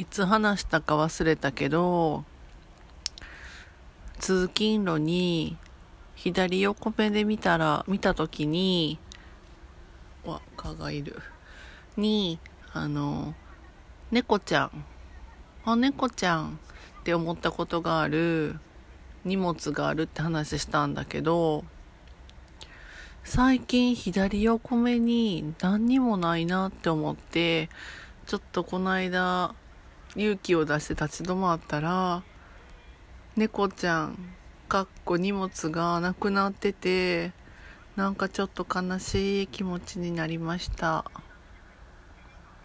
いつ話したか忘れたけど、通勤路に左横目で見たら、見たときに、わ、蚊がいる。に、あの、猫ちゃん、あ、猫ちゃんって思ったことがある荷物があるって話したんだけど、最近左横目に何にもないなって思って、ちょっとこの間勇気を出して立ち止まったら、猫ちゃん、かっこ荷物がなくなってて、なんかちょっと悲しい気持ちになりました。